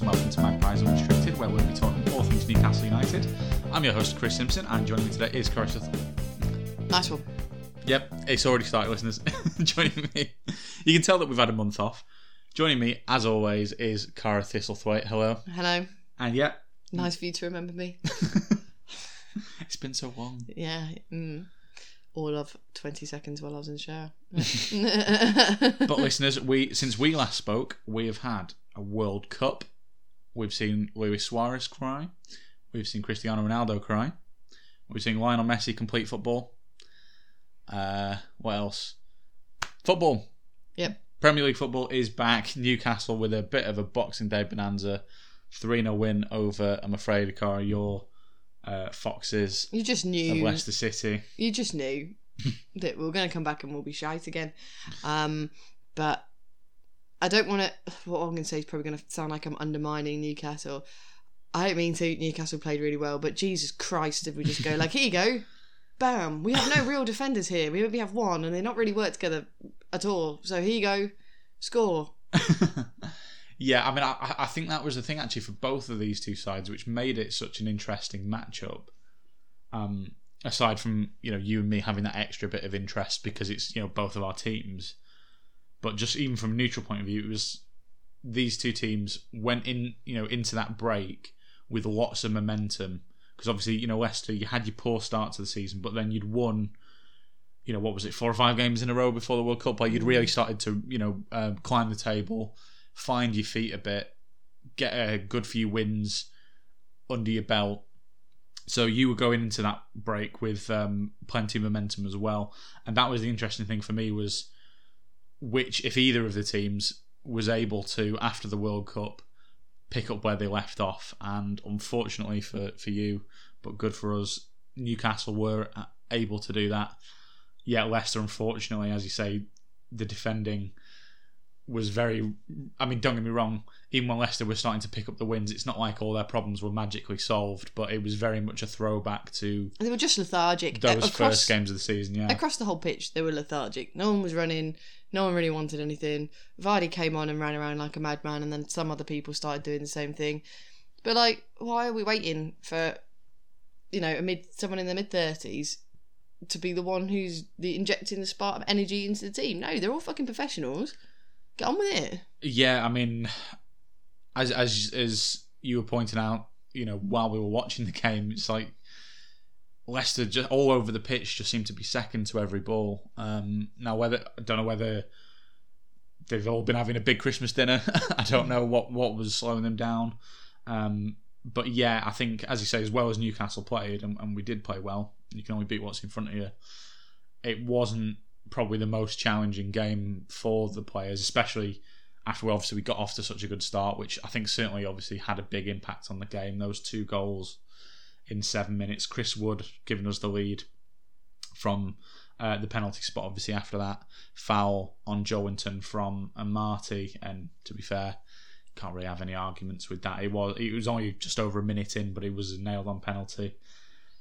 And welcome to My Magpies Unrestricted, where we'll be talking all things Newcastle United. I'm your host, Chris Simpson, and joining me today is Carissa. Nice one. Yep, it's already started, listeners. joining me, you can tell that we've had a month off. Joining me, as always, is Cara Thistlethwaite. Hello, Hello. and yeah, Nice for you to remember me. it's been so long. Yeah. Mm. All of 20 seconds while I was in the shower. But listeners, we since we last spoke, we have had a World Cup. We've seen Luis Suarez cry. We've seen Cristiano Ronaldo cry. We've seen Lionel Messi complete football. Uh, what else? Football. Yep. Premier League football is back. Newcastle with a bit of a Boxing Day bonanza. 3 0 win over, I'm afraid, Cara, your uh, Foxes You just of knew. Leicester City. You just knew that we are going to come back and we'll be shite again. Um, but I don't want to. What I'm going to say is probably going to sound like I'm undermining Newcastle. I don't mean to. Newcastle played really well, but Jesus Christ, did we just go like, here you go, bam? We have no real defenders here. We only have one, and they're not really work together at all. So here you go, score. yeah, I mean, I, I think that was the thing actually for both of these two sides, which made it such an interesting matchup. Um, aside from you know you and me having that extra bit of interest because it's you know both of our teams, but just even from a neutral point of view, it was these two teams went in you know into that break with lots of momentum because obviously you know Leicester you had your poor start to the season, but then you'd won you know what was it four or five games in a row before the World Cup. Like you'd really started to you know um, climb the table, find your feet a bit, get a good few wins under your belt. So you were going into that break with um, plenty of momentum as well, and that was the interesting thing for me was which if either of the teams was able to after the World Cup pick up where they left off, and unfortunately for for you, but good for us, Newcastle were able to do that. Yeah, Leicester, unfortunately, as you say, the defending was very. I mean, don't get me wrong. Even when Leicester were starting to pick up the wins, it's not like all their problems were magically solved. But it was very much a throwback to they were just lethargic. those across, first games of the season. Yeah, across the whole pitch, they were lethargic. No one was running. No one really wanted anything. Vardy came on and ran around like a madman, and then some other people started doing the same thing. But like, why are we waiting for, you know, a mid someone in their mid thirties to be the one who's the injecting the spark of energy into the team? No, they're all fucking professionals. Get on with it. Yeah, I mean, as as as you were pointing out, you know, while we were watching the game, it's like Leicester just all over the pitch just seemed to be second to every ball. Um, now, whether I don't know whether they've all been having a big Christmas dinner. I don't know what what was slowing them down. Um, but yeah, I think as you say, as well as Newcastle played, and, and we did play well. You can only beat what's in front of you. It wasn't probably the most challenging game for the players, especially after we obviously we got off to such a good start, which I think certainly obviously had a big impact on the game. Those two goals in seven minutes, Chris Wood giving us the lead from uh, the penalty spot. Obviously after that foul on Joelinton from Marty, and to be fair, can't really have any arguments with that. It was it was only just over a minute in, but it was a nailed on penalty.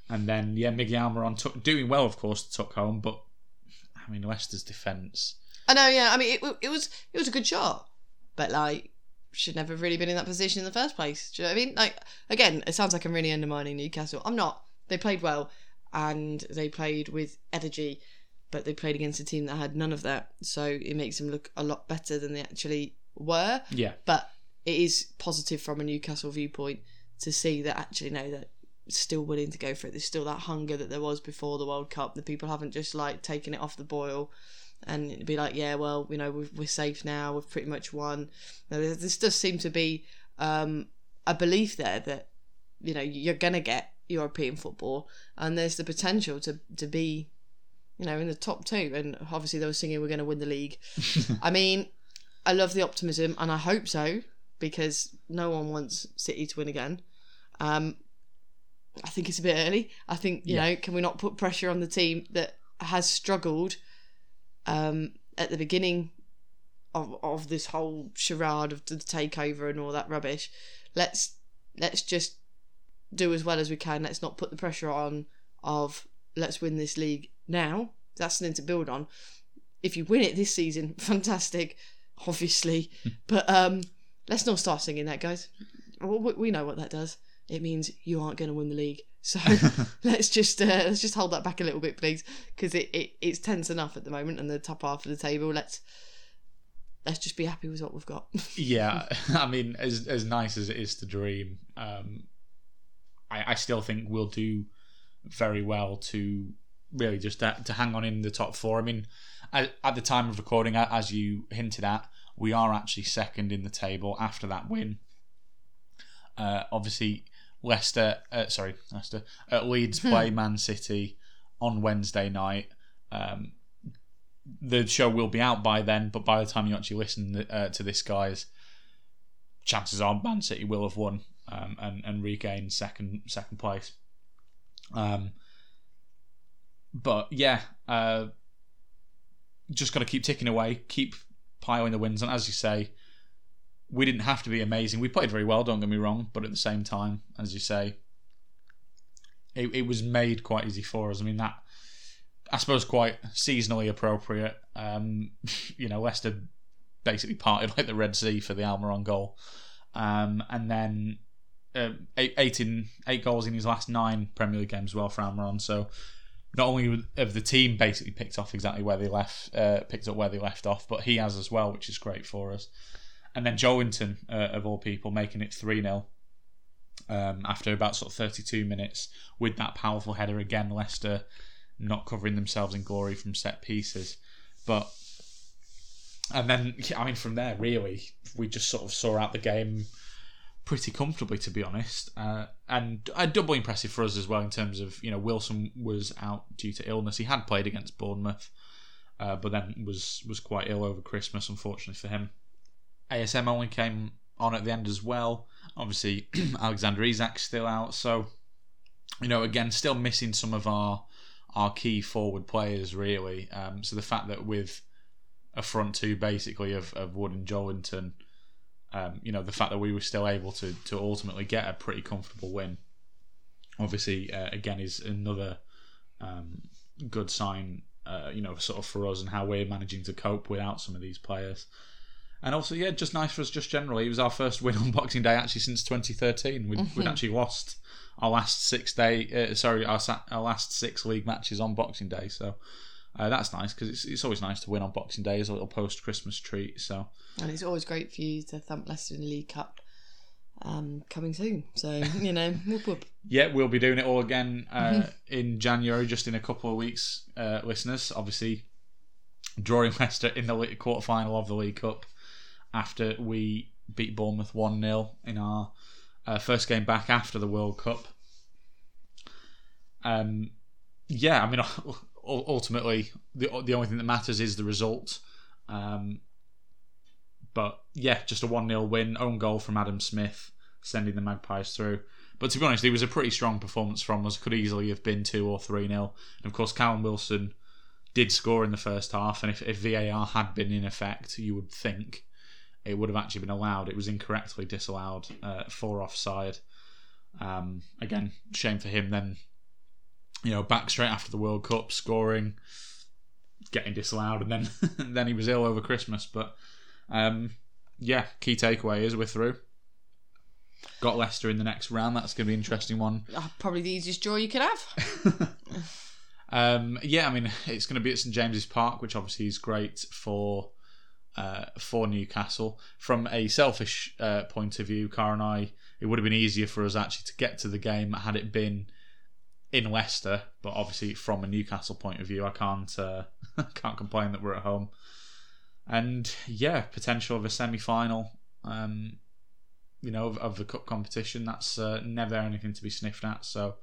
And then yeah, Miggy Almiron took doing well, of course, took home, but I mean Leicester's defence. I know, yeah. I mean, it, it was it was a good shot, but like should never have really been in that position in the first place. Do you know what I mean? Like again, it sounds like I'm really undermining Newcastle. I'm not. They played well and they played with energy, but they played against a team that had none of that. So it makes them look a lot better than they actually were. Yeah, But it is positive from a Newcastle viewpoint to see that actually no, that still willing to go for it. There's still that hunger that there was before the World Cup. The people haven't just like taken it off the boil and be like, yeah, well, you know, we've, we're safe now. We've pretty much won. Now, This does seem to be um, a belief there that you know you're gonna get European football, and there's the potential to to be you know, in the top two, and obviously they were singing we're going to win the league. I mean, I love the optimism, and I hope so because no one wants City to win again. Um, I think it's a bit early. I think you Yeah. know, can we not put pressure on the team that has struggled um, at the beginning of of this whole charade of the takeover and all that rubbish? Let's let's just do as well as we can. Let's not put the pressure on of let's win this league now. That's something to build on. If you win it this season, fantastic, obviously. but um, let's not start singing that, guys. We we know what that does. It means you aren't going to win the league. So let's just uh, let's just hold that back a little bit, please, because it, it it's tense enough at the moment and the top half of the table. Let's let's just be happy with what we've got. yeah, I mean, as as nice as it is to dream, um, I, I still think we'll do very well to really just to, to hang on in the top four. I mean, at, at the time of recording, as you hinted at, we are actually second in the table after that win. Uh, obviously, Leicester, uh, sorry, Leicester, uh, Leeds play Man City on Wednesday night. Um, the show will be out by then, but by the time you actually listen uh, to this, guys, chances are Man City will have won um, and and regained second second place. Um, but yeah, uh, just got to keep ticking away, keep piling the wins, and as you say, we didn't have to be amazing. We played very well, don't get me wrong, but at the same time, as you say, it, it was made quite easy for us. I mean that. I suppose quite seasonally appropriate. Um, you know, Leicester basically parted like the Red Sea for the Almiron goal, um, and then uh, eight, eight in eight goals in his last nine Premier League games as well for Almiron. So not only have the team basically picked off exactly where they left, uh, picked up where they left off, but he has as well, which is great for us. And then Joelinton, uh, of all people, making it three 0 um, after about sort of 32 minutes with that powerful header again. Leicester not covering themselves in glory from set pieces, but and then I mean from there really we just sort of saw out the game pretty comfortably to be honest, uh, and uh, doubly impressive for us as well in terms of you know Wilson was out due to illness. He had played against Bournemouth, uh, but then was was quite ill over Christmas, unfortunately for him. ASM only came on at the end as well. Obviously, Alexander Isak's still out, so you know again still missing some of our our key forward players really. Um, so the fact that with a front two basically of, of Wood and Joelinton, um, you know the fact that we were still able to to ultimately get a pretty comfortable win, obviously uh, again is another um, good sign. Uh, you know, sort of for us and how we're managing to cope without some of these players. And also, yeah, just nice for us, just generally. It was our first win on Boxing Day actually since 2013. We'd, we'd actually lost our last six day, uh, sorry, our, our last six league matches on Boxing Day. So uh, that's nice because it's, it's always nice to win on Boxing Day as a little post Christmas treat. So and it's always great for you to thump Leicester in the League Cup um, coming soon. So, you know, whoop whoop. yeah, we'll be doing it all again uh, in January, just in a couple of weeks, uh, listeners. Obviously, drawing Leicester in the quarter final of the League Cup after we beat Bournemouth 1 0 in our uh, first game back after the World Cup. Um, yeah, I mean, ultimately, the the only thing that matters is the result. Um, but yeah, just a 1 0 win, own goal from Adam Smith, sending the Magpies through. But to be honest, it was a pretty strong performance from us. Could easily have been 2 or 3 0. And of course, Callum Wilson did score in the first half. And if, if VAR had been in effect, you would think it would have actually been allowed. It was incorrectly disallowed uh, for offside. Um, again, shame for him then. You know, back straight after the World Cup, scoring, getting disallowed, and then then he was ill over Christmas. But um, yeah, key takeaway is we're through. Got Leicester in the next round. That's going to be an interesting one. Ah, probably the easiest draw you could have. Um, yeah, I mean it's going to be at St James's Park, which obviously is great for uh, for Newcastle. From a selfish uh, point of view, Car and I, it would have been easier for us actually to get to the game had it been in Leicester. But obviously, from a Newcastle point of view, I can't uh, can't complain that we're at home. And yeah, potential of a semi final. Um, you know, of, of the cup competition. That's uh, never anything to be sniffed at. So,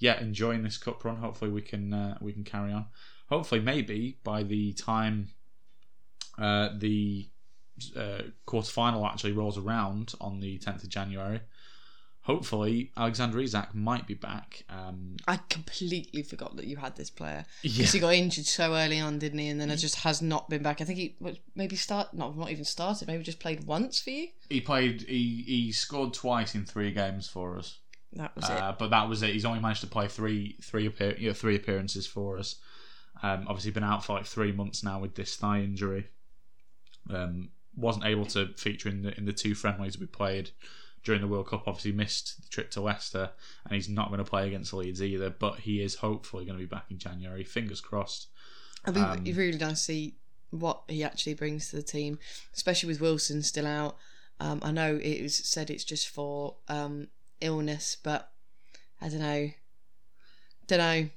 yeah, enjoying this cup run. Hopefully, we can uh, we can carry on. hopefully, maybe by the time uh, the uh, quarter final actually rolls around on the 10th of January, hopefully Alexander Isak might be back. Um, I completely forgot that you had this player yeah. he got injured so early on, didn't he? And then it just has not been back. I think he maybe start not not even started. Maybe just played once for you. He played. He he scored twice in three games for us. That was it. Uh, but that was it. He's only managed to play three three appear, you know, three appearances for us. Um, obviously, been out for like three months now with this thigh injury. Um, wasn't able to feature in the in the two friendlies we played during the World Cup. Obviously, missed the trip to Leicester, and he's not going to play against Leeds either. But he is hopefully going to be back in January. Fingers crossed. I mean, um, really nice to see what he actually brings to the team, especially with Wilson still out. Um, I know it was said it's just for um, illness, but I don't know. Don't know.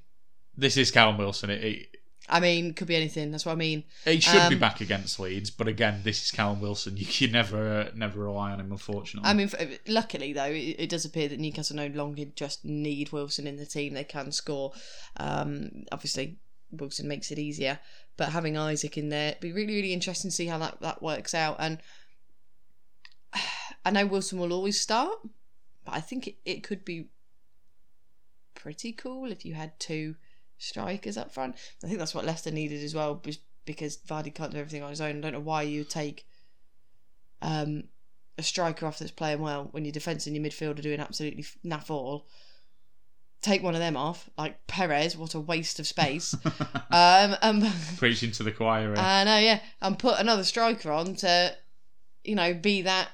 This is Callum Wilson. It, it, I mean, could be anything. That's what I mean. He should be Um, back against Leeds, but again, this is Callum Wilson. You can never, uh, never rely on him, unfortunately. I mean, f- luckily though, it, it does appear that Newcastle no longer just need Wilson in the team; they can score. Um, obviously, Wilson makes it easier, but having Isak in there, it'd be really, really interesting to see how that that works out. And I know Wilson will always start, but I think it, it could be pretty cool if you had two strikers up front. I think that's what Leicester needed as well, because Vardy can't do everything on his own. I don't know why you would take um, a striker off that's playing well when your defence and your midfield are doing absolutely naff all. Take one of them off, like Perez. What a waste of space. um, um, Preaching to the choir. eh? I know, yeah, and put another striker on to, you know, be that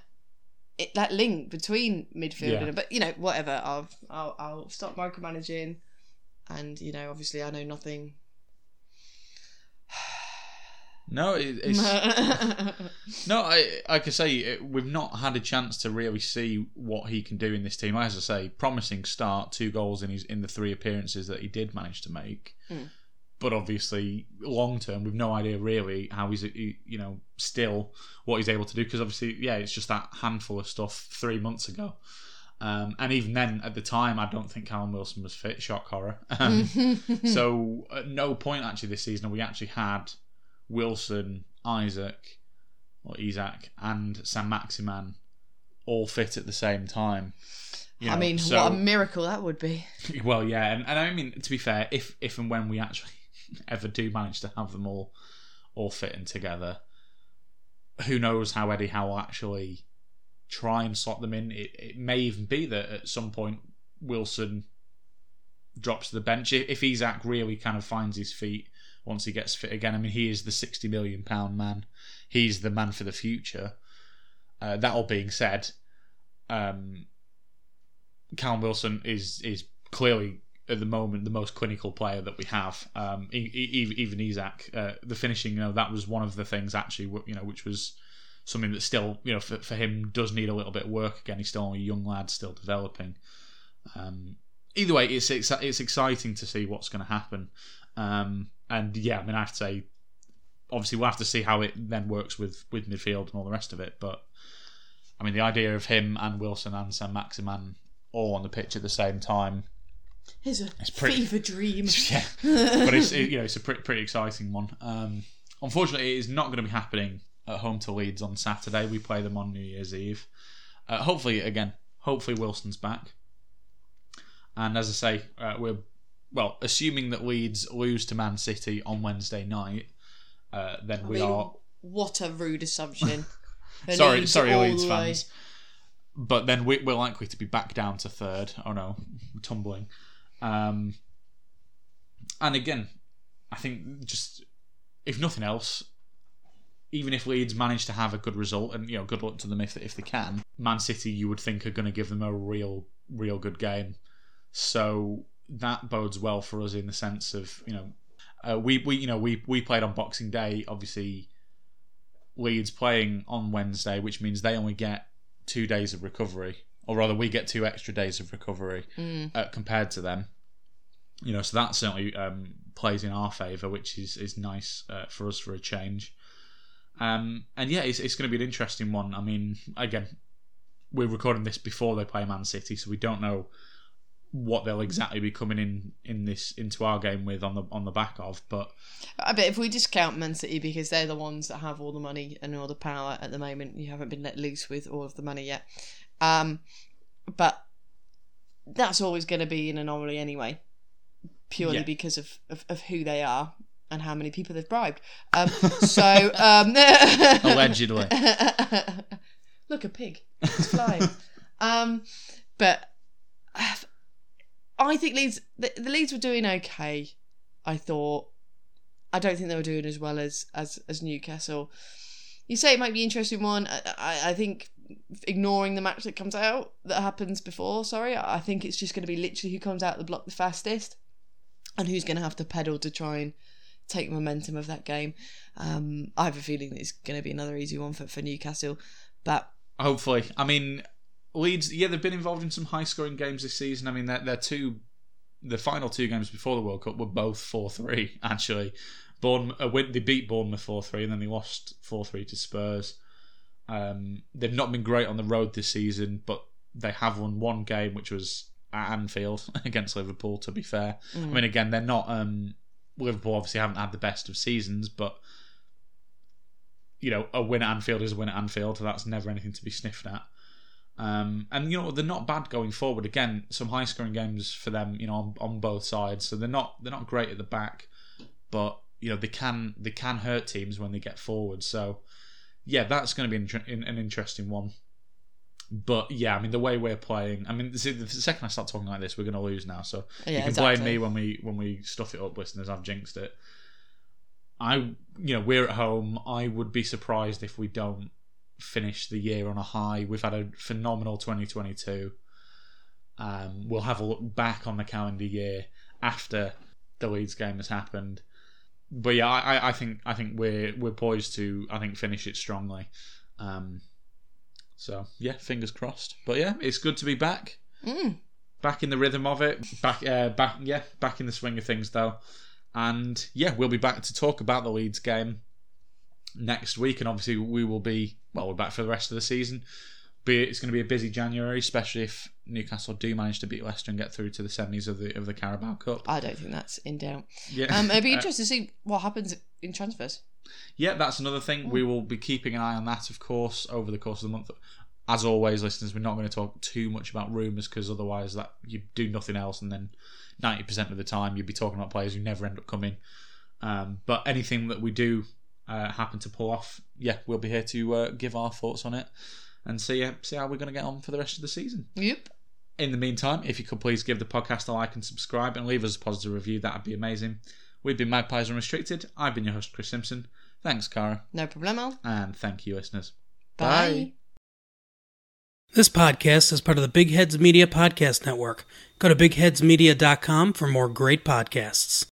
it, that link between midfield Yeah. and but you know whatever. I'll I'll, I'll stop micromanaging, and you know obviously I know nothing. no, it, it's no. I like I say, it, we've not had a chance to really see what he can do in this team. As I say, promising start, two goals in his in the three appearances that he did manage to make. Mm. But obviously, long term, we've no idea really how he's you know still what he's able to do because obviously, yeah, it's just that handful of stuff three months ago. Um, and even then, at the time, I don't think Callum Wilson was fit. Shock horror. Um, so at no point actually this season we actually had Wilson, Isak, or Isak, and Saint-Maximin all fit at the same time. You I mean, so- what a miracle that would be. well, yeah, and, and I mean to be fair, if if and when we actually ever do manage to have them all all fitting together, who knows how Eddie Howe actually try and slot them in? It, it may even be that at some point Wilson drops to the bench if if Isak really kind of finds his feet once he gets fit again. I mean, he is the sixty million pound man. He's the man for the future. Uh, that all being said, um, Callum Wilson is is clearly at the moment the most clinical player that we have. Um, even Isak, uh, the finishing, you know, that was one of the things actually, you know, which was something that still, you know, for, for him does need a little bit of work. Again, he's still a young lad, still developing. Um, either way, it's it's, it's exciting to see what's going to happen. Um, and yeah, I mean, I have to say, obviously, we'll have to see how it then works with with midfield and all the rest of it. But I mean, the idea of him and Wilson and Saint-Maximin all on the pitch at the same time. It's a It's pretty- fever dream. Yeah, but it's it, you know it's a pretty pretty exciting one. Um, unfortunately, it is not going to be happening at home to Leeds on Saturday. We play them on New Year's Eve. Uh, hopefully, again, hopefully Wilson's back. And as I say, uh, we're well assuming that Leeds lose to Man City on Wednesday night. Uh, then I we mean, are What a rude assumption. Sorry, Leeds sorry, Leeds the way. fans. But then we, we're likely to be back down to third. Oh no, tumbling. Um, and again, I think just if nothing else, even if Leeds manage to have a good result, and you know, good luck to them if if they can, Man City you would think are going to give them a real real good game. So that bodes well for us in the sense of you know, uh, we we you know we we played on Boxing Day, obviously. Leeds playing on Wednesday, which means they only get two days of recovery, or rather, we get two extra days of recovery Mm. uh, compared to them. You know, so that certainly um, plays in our favour, which is is nice uh, for us for a change. Um, and yeah, it's, it's going to be an interesting one. I mean, again, we're recording this before they play Man City, so we don't know what they'll exactly be coming in in this into our game with on the on the back of. But I bet if we discount Man City because they're the ones that have all the money and all the power at the moment, you haven't been let loose with all of the money yet. Um, but that's always going to be an anomaly anyway, purely Yeah. because of, of, of who they are and how many people they've bribed. Um, so um, Allegedly. look a pig, it's flying. um, but I think Leeds the, the Leeds were doing okay. I thought. I don't think they were doing as well as as as Newcastle. You say it might be an interesting one. I, I, I think ignoring the match that comes out that happens before. Sorry, I think it's just going to be literally who comes out the block the fastest, and who's going to have to pedal to try and take momentum of that game. Um, I have a feeling it's going to be another easy one for, for Newcastle, but hopefully, I mean, Leeds. Yeah, they've been involved in some high scoring games this season. I mean, they're, they're two, the final two games before the World Cup were both four three. Actually, Bourne a win, they beat Bournemouth four three, and then they lost four three to Spurs. Um, they've not been great on the road this season, but they have won one game, which was at Anfield against Liverpool. To be fair, I mean, again, they're not. Um, Liverpool obviously haven't had the best of seasons, but you know, a win at Anfield is a win at Anfield. So that's never anything to be sniffed at. Um, and you know they're not bad going forward. Again, some high scoring games for them. You know, on, on both sides. So they're not they're not great at the back, but you know they can they can hurt teams when they get forward. So yeah, that's going to be an, in- an interesting one. But yeah, I mean the way we're playing. I mean, see, the second I start talking like this, we're going to lose now. So yeah, you can exactly. blame me when we when we stuff it up, listeners. I've jinxed it. I, you know, we're at home. I would be surprised if we don't finish the year on a high. We've had a phenomenal 2022. Um, we'll have a look back on the calendar year after the Leeds game has happened. But yeah, I, I- think I think we're we're poised to I think finish it strongly. Um, so yeah, fingers crossed. But yeah, it's good to be back Mm. back in the rhythm of it. Back, uh, back, yeah, back in the swing of things though. And yeah, we'll be back to talk about the Leeds game next week, and obviously we will be well, we're back for the rest of the season. Be it's going to be a busy January, especially if Newcastle do manage to beat Leicester and get through to the semis of the of the Carabao Cup. I don't think that's in doubt. Yeah, Um, it'd be Uh, interesting to see what happens in transfers. Yeah, that's another thing. We will be keeping an eye on that, of course, over the course of the month. As always, listeners, we're not going to talk too much about rumours because otherwise, that you do nothing else, and then ninety percent of the time you'd be talking about players who never end up coming. Um, but anything that we do uh, happen to pull off, yeah, we'll be here to uh, give our thoughts on it and see uh, see how we're going to get on for the rest of the season. Yep. In the meantime, if you could please give the podcast a like and subscribe and leave us a positive review, that'd be amazing. We've been Magpies Unrestricted. I've been your host, Chris Simpson. Thanks, Cara. No problemo. And thank you, listeners. Bye. This podcast is part of the Big Heads Media Podcast Network. Go to bigheadsmedia.com for more great podcasts.